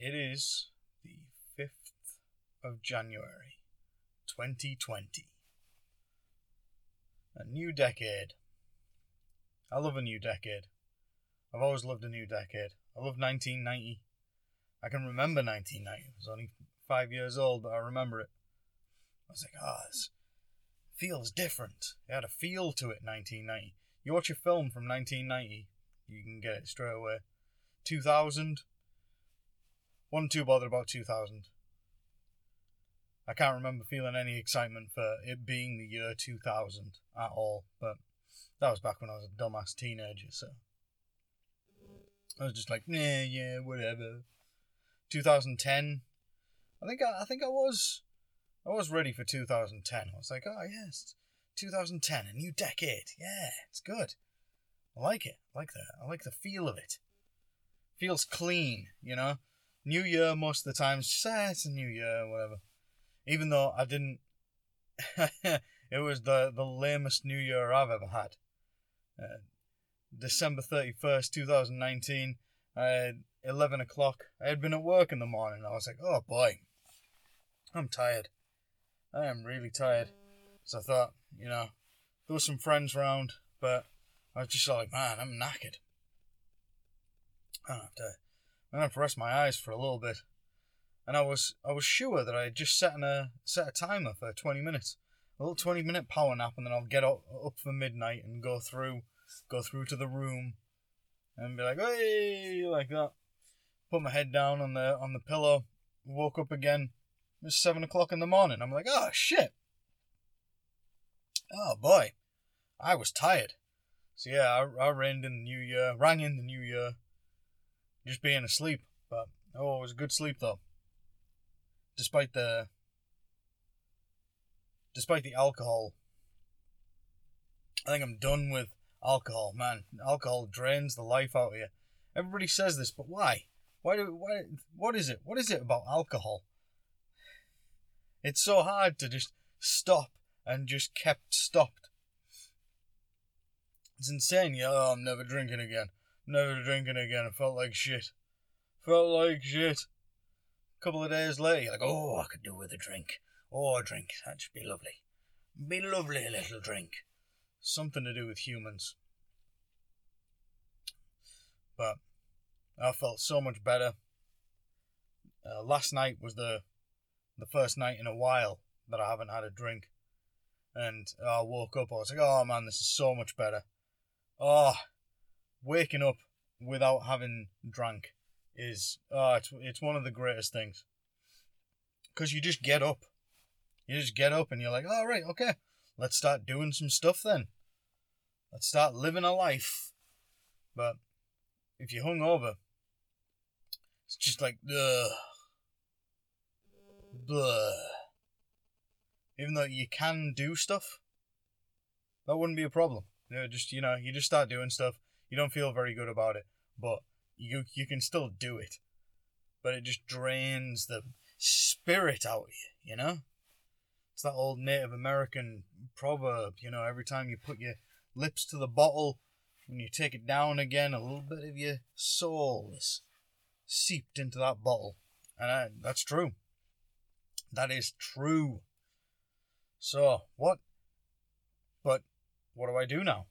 It is the 5th of January, 2020. A new decade. I love a new decade. I've always loved a new decade. I love 1990. I can remember 1990. I was only five years old, but I remember it. I was like, oh, this feels different. It had a feel to it, 1990. You watch a film from 1990, you can get it straight away. 2000, wasn't too bothered about 2000. I can't remember feeling any excitement for it being the year 2000 at all, but that was back when I was a dumbass teenager, so I was just like, yeah, yeah, whatever. 2010, I think I, I think I was I was ready for 2010. I was like, oh yes, 2010, a new decade. Yeah, it's good. I like it. I like that. I like the feel of it. Feels clean, you know. New year most of the time. Just, ah, it's a new year, whatever. Even though I didn't. it was the the lamest New Year I've ever had. Uh, December thirty first, two thousand nineteen. I had eleven o'clock. I had been at work in the morning. I was like, oh boy, I'm tired. I am really tired. So I thought, you know, there were some friends around, but I was just like, man, I'm knackered. Ah, I don't have to. I'm gonna rest my eyes for a little bit. And I was I was sure that I had just set a uh, set a timer for 20 minutes, a little 20 minute power nap, and then I'll get up up for midnight and go through go through to the room and be like, hey, like that. Put my head down on the on the pillow, woke up again. It was seven o'clock in the morning. I'm like, oh shit. Oh boy, I was tired. So yeah, I, I ran in the new year, rang in the new year, just being asleep. But oh, it was a good sleep though. Despite the, despite the alcohol, I think I'm done with alcohol. Man, alcohol drains the life out of you. Everybody says this, but why? Why do why? What is it? What is it about alcohol? It's so hard to just stop and just kept stopped. It's insane. Yeah, oh, I'm never drinking again. Never drinking again. I felt like shit. Felt like shit. A couple of days later, you're like, oh, I could do with a drink. Oh, a drink. That should be lovely. Be lovely, a little drink. Something to do with humans. But I felt so much better. Uh, last night was the the first night in a while that I haven't had a drink. And I woke up, I was like, oh man, this is so much better. Oh, waking up without having drank is, oh, it's, it's one of the greatest things. Because you just get up. You just get up and you're like, all right, okay, let's start doing some stuff then. Let's start living a life. But if you're hungover, it's just like. Blah. Even though you can do stuff, that wouldn't be a problem. Know, just you know, you just start doing stuff. You don't feel very good about it, but you you can still do it. But it just drains the spirit out of you. You know, it's that old Native American proverb. You know, every time you put your lips to the bottle, when you take it down again, a little bit of your soul is seeped into that bottle, and I, that's true. That is true. So, what? But, what do I do now?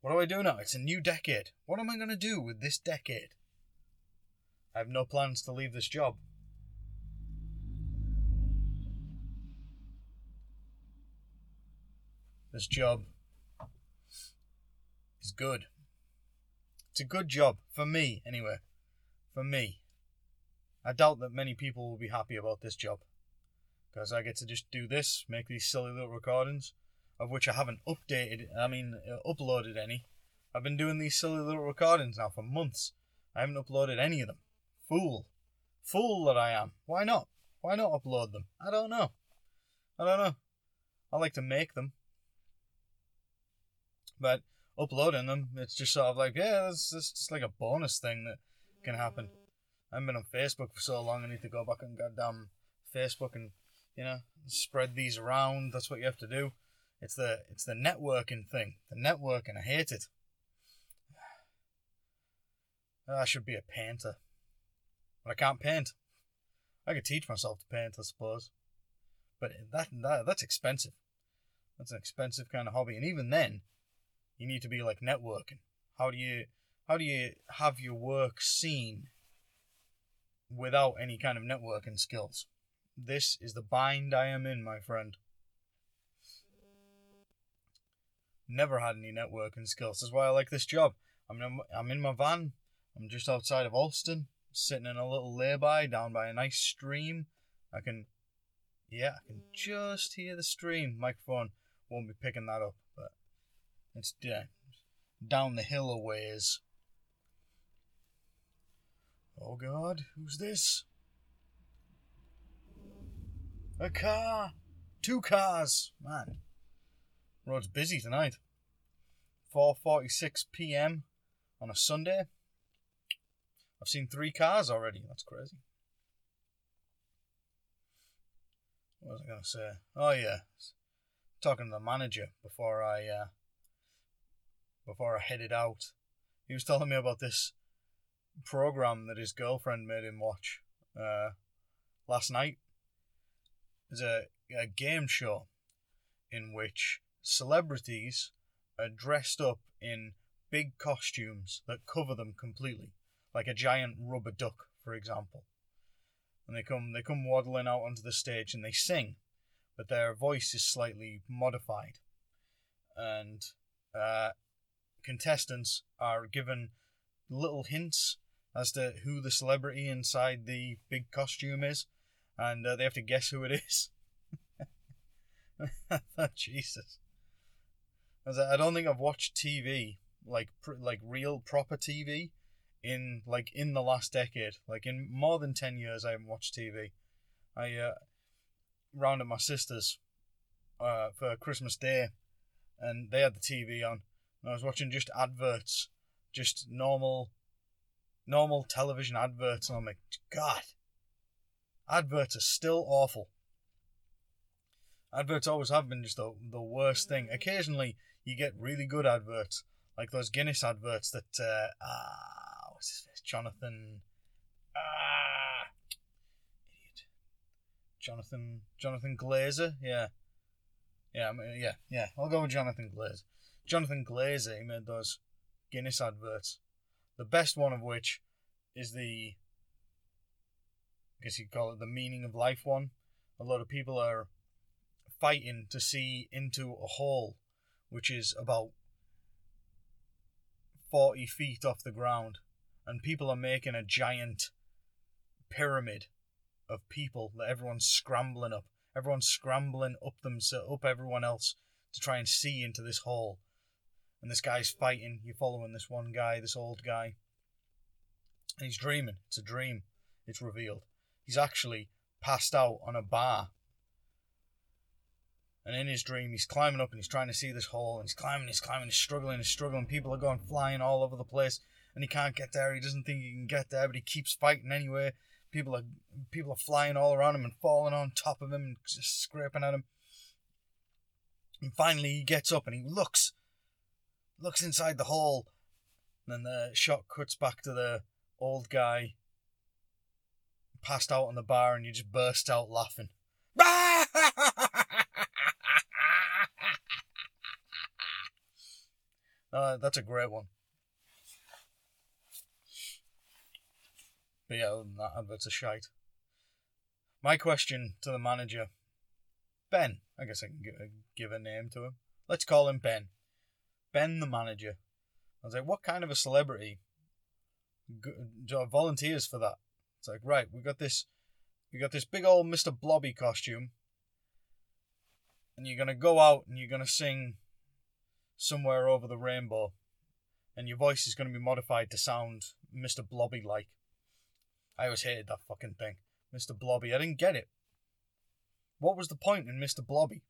What do I do now? It's a new decade. What am I going to do with this decade? I have no plans to leave this job. This job is good. It's a good job. For me, anyway. For me. I doubt that many people will be happy about this job because I get to just do this, make these silly little recordings, of which I haven't updated, I mean, uh, uploaded any. I've been doing these silly little recordings now for months. I haven't uploaded any of them. Fool. Fool that I am. Why not? Why not upload them? I don't know. I don't know. I like to make them. But uploading them, it's just sort of like, yeah, it's, it's just like a bonus thing that can happen. I've been on Facebook for so long, I need to go back and goddamn Facebook and you know, spread these around. That's what you have to do. It's the it's the networking thing. The networking, I hate it. Ah, I should be a painter. But I can't paint. I could teach myself to paint, I suppose. But that, that that's expensive. That's an expensive kind of hobby. And even then, you need to be like networking. How do you how do you have your work seen without any kind of networking skills? This is the bind I am in, my friend. Never had any networking skills. That's why I like this job. I'm in, I'm in my van. I'm just outside of Alston, sitting in a little lay-by down by a nice stream. I can, yeah, I can just hear the stream. Microphone won't be picking that up, but it's yeah, down the hill a ways. Oh God, who's this? A car! Two cars! Man. Road's busy tonight. 4.46 p.m. on a Sunday. I've seen three cars already. That's crazy. What was I going to say? Oh, yeah. Talking to the manager before I, uh, before I headed out. He was telling me about this program that his girlfriend made him watch uh, last night. It's a, a game show in which celebrities are dressed up in big costumes that cover them completely, like a giant rubber duck, for example. And they come they come waddling out onto the stage and they sing, but their voice is slightly modified. And uh, contestants are given little hints as to who the celebrity inside the big costume is, and uh, they have to guess who it is. Jesus. I don't think I've watched TV like pr- like real proper TV in like in the last decade. Like in more than ten years, I haven't watched TV. I uh, rounded my sisters uh, for Christmas Day, and they had the TV on. And I was watching just adverts, just normal, normal television adverts, and I'm like, God, adverts are still awful. Adverts always have been just the, the worst thing. Occasionally, you get really good adverts, like those Guinness adverts that, uh, ah, what's his face? Jonathan, ah, idiot. Jonathan, Jonathan Glazer? Yeah. Yeah, I mean, yeah, yeah. I'll go with Jonathan Glazer. Jonathan Glazer, he made those Guinness adverts. The best one of which is the, I guess you'd call it the meaning of life one. A lot of people are fighting to see into a hole which is about 40 feet off the ground, and people are making a giant pyramid of people that everyone's scrambling up. Everyone's scrambling up them, so up everyone else to try and see into this hole. And this guy's fighting. You're following this one guy, this old guy. And he's dreaming. It's a dream. It's revealed. He's actually passed out on a bar and in his dream, he's climbing up and he's trying to see this hole. And he's climbing, he's climbing, he's struggling, he's struggling. People are going flying all over the place, and he can't get there. He doesn't think he can get there, but he keeps fighting anyway. People are people are flying all around him and falling on top of him and just scraping at him. And finally, he gets up and he looks, looks inside the hole. And then the shot cuts back to the old guy passed out on the bar, and you just burst out laughing. Ah! That's a great one. But yeah, that, that's a shite. My question to the manager, Ben. I guess I can give, a name to him. Let's call him Ben. Ben, the manager. I was like, what kind of a celebrity volunteers for that? It's like, right, we got this, we got this big old Mister Blobby costume, and you're gonna go out and you're gonna sing somewhere over the rainbow, and your voice is going to be modified to sound Mr. Blobby like. I always hated that fucking thing. Mr. Blobby. I didn't get it. What was the point in Mr. Blobby?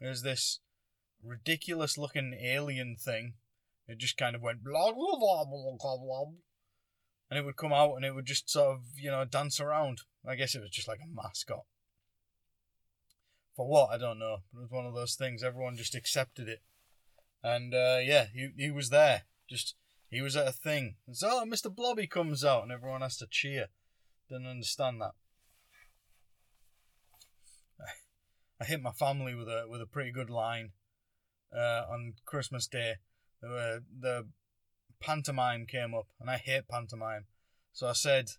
There's this ridiculous looking alien thing. It just kind of went blah blah blah blah blah blah. And it would come out and it would just sort of, you know, dance around. I guess it was just like a mascot. For what? I don't know. It was one of those things. Everyone just accepted it and uh, yeah, he he was there. Just He was at a thing. It's, oh, Mr. Blobby comes out, and everyone has to cheer. Didn't understand that. I hit my family with a with a pretty good line uh, on Christmas Day. The, the pantomime came up, and I hate pantomime. So I said,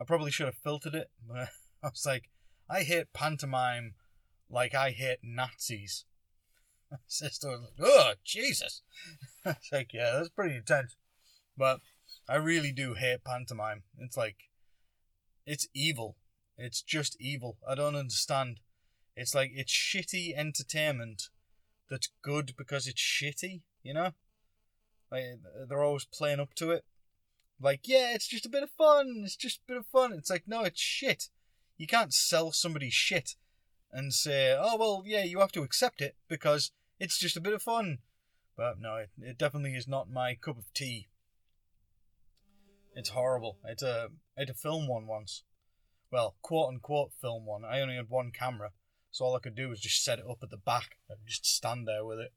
I probably should have filtered it, but I was like, I hate pantomime like I hate Nazis. Sister was like, oh, Jesus. it's like, yeah, that's pretty intense. But I really do hate pantomime. It's like, it's evil. It's just evil. I don't understand. It's like, it's shitty entertainment that's good because it's shitty, you know? Like, they're always playing up to it. Like, yeah, it's just a bit of fun. It's just a bit of fun. It's like, no, it's shit. You can't sell somebody shit and say, oh, well, yeah, you have to accept it because it's just a bit of fun. But no, it, it definitely is not my cup of tea. It's horrible. It's had to film one once. Well, quote unquote film one. I only had one camera, so all I could do was just set it up at the back and just stand there with it.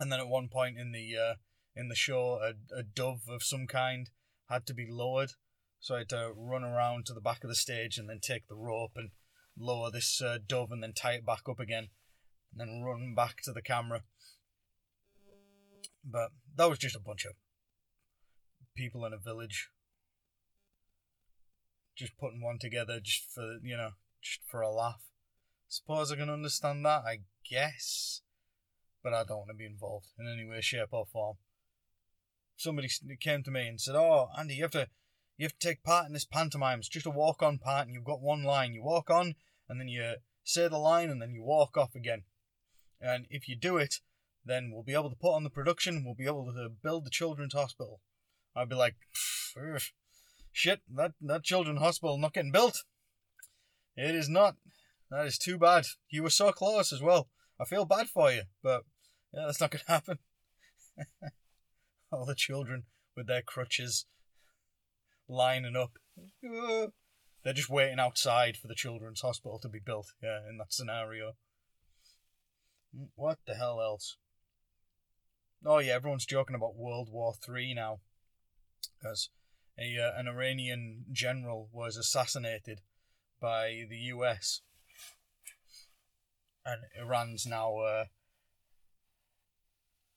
And then at one point in the uh, in the show, a, a dove of some kind had to be lowered, so I had to run around to the back of the stage and then take the rope and lower this uh, dove and then tie it back up again, and then run back to the camera. But that was just a bunch of people in a village just putting one together just for you know just for a laugh. Suppose I can understand that, I guess, but I don't want to be involved in any way, shape, or form. Somebody came to me and said, "Oh, Andy, you have to, you have to take part in this pantomime. It's just a walk-on part, and you've got one line. You walk on, and then you say the line, and then you walk off again. And if you do it, then we'll be able to put on the production. We'll be able to build the children's hospital." I'd be like, shit, that, that children's hospital not getting built. It is not. That is too bad. You were so close as well. I feel bad for you, but yeah, that's not going to happen. All the children with their crutches lining up. They're just waiting outside for the children's hospital to be built, yeah, in that scenario. What the hell else? Oh, yeah, everyone's joking about World War Three now because a uh, an Iranian general was assassinated by the US, and Iran's now uh,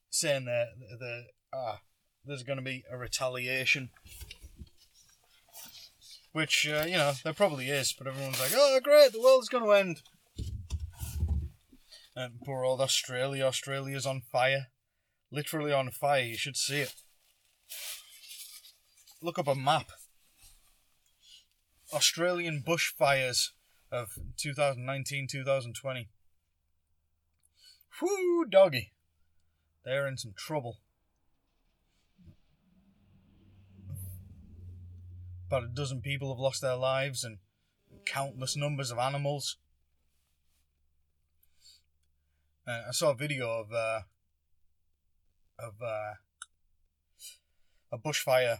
saying that the ah there's going to be a retaliation, which uh, you know there probably is, but everyone's like, oh great, the world's going to end. And poor old Australia, Australia's on fire, literally on fire. You should see it look up a map. Australian bushfires of 2019 2020. Whoo, doggy. They're in some trouble. About a dozen people have lost their lives and countless numbers of animals. Uh, I saw a video of uh, of uh, a bushfire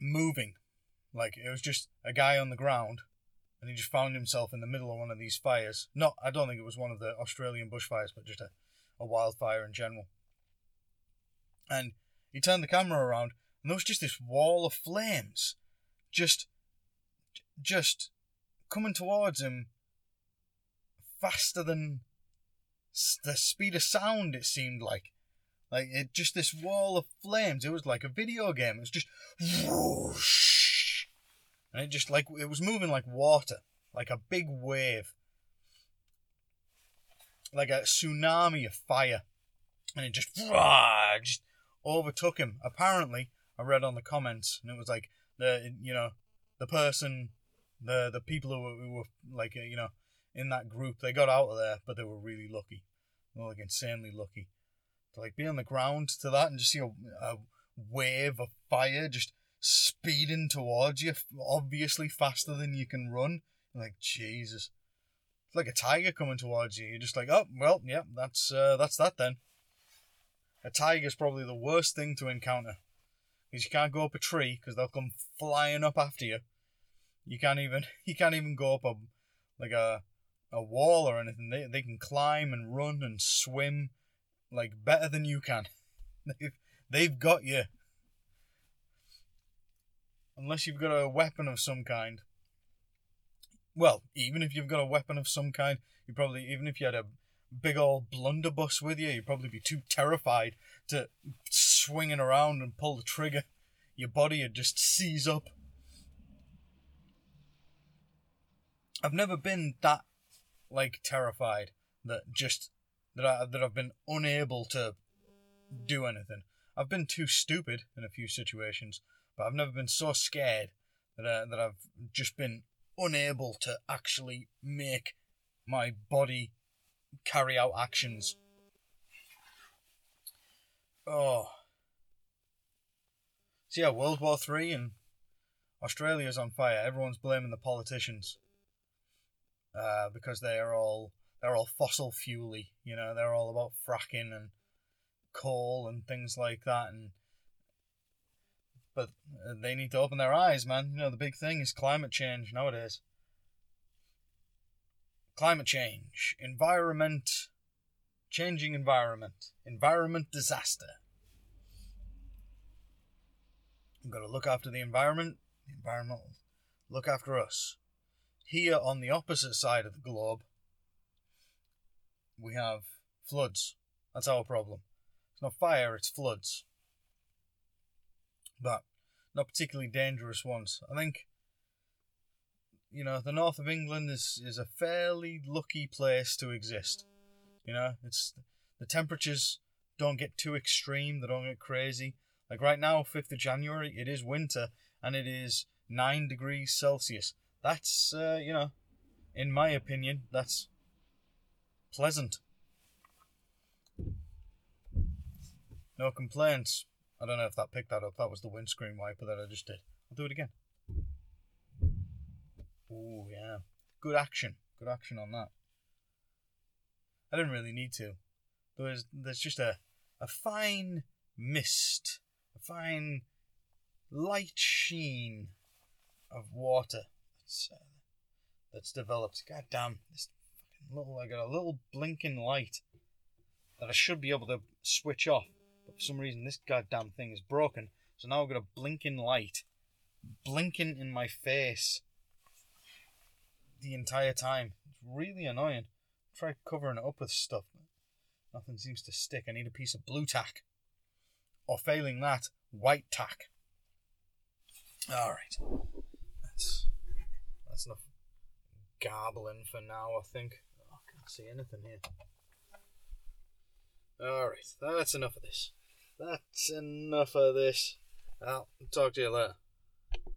moving. Like it was just a guy on the ground and he just found himself in the middle of one of these fires. Not, I don't think it was one of the Australian bushfires, but just a, a wildfire in general. And he turned the camera around, and there was just this wall of flames, just, just coming towards him faster than the speed of sound. It seemed like, like it just this wall of flames. It was like a video game. It was just whoosh, and it just like it was moving like water, like a big wave, like a tsunami of fire, and it just just overtook him. Apparently, I read on the comments, and it was like the you know the person, the the people who were, who were like you know in that group, they got out of there, but they were really lucky, they were like insanely lucky to like be on the ground to that and just see a, a wave of fire just speeding towards you, obviously faster than you can run. like Jesus, it's like a tiger coming towards you. You're just like, oh well, yeah, that's uh, that's that then. A tiger's probably the worst thing to encounter because you can't go up a tree because they'll come flying up after you. You can't even you can't even go up a like a a wall or anything. They they can climb and run and swim like better than you can. They've they've got you. Unless you've got a weapon of some kind. Well, even if you've got a weapon of some kind, you probably even if you had a big old blunderbuss with you, you'd probably be too terrified to swing it around and pull the trigger. Your body would just seize up. I've never been that like terrified that just that I that I've been unable to do anything. I've been too stupid in a few situations, but I've never been so scared that uh, that I've just been unable to actually make my body carry out actions. Oh. So yeah, World War Three and Australia's on fire. Everyone's blaming the politicians uh, because they are all they're all fossil fuely. You know, they're all about fracking and coal and things like that. And but they need to open their eyes, man. You know, the big thing is climate change nowadays. Climate change, environment, changing environment, environment disaster. We've got to look after the environment. The environment look after us. Here on the opposite side of the globe, we have floods. That's our problem. It's not fire, it's floods. But not particularly dangerous ones. I think, you know, the north of England is, is a fairly lucky place to exist. You know, it's the temperatures don't get too extreme, they don't get crazy. Like right now, 5th of January, it is winter and it is 9 degrees Celsius. That's, uh, you know, in my opinion, that's pleasant. No complaints. I don't know if that picked that up. That was the windscreen wiper that I just did. I'll do it again. Oh, yeah. Good action. Good action on that. I didn't really need to. There's there's just a a fine mist, a fine light sheen of water uh, that's developed. God damn, this fucking little I got a little blinking light that I should be able to switch off but for some reason, this goddamn thing is broken. So now I've got a blinking light blinking in my face the entire time. It's really annoying. Try covering it up with stuff. Nothing seems to stick. I need a piece of Blu Tack. Or failing that, white tack. Alright. That's enough garbling for now, I think. Oh, I can't see anything here. Alright, that's enough of this. That's enough of this. I'll talk to you later.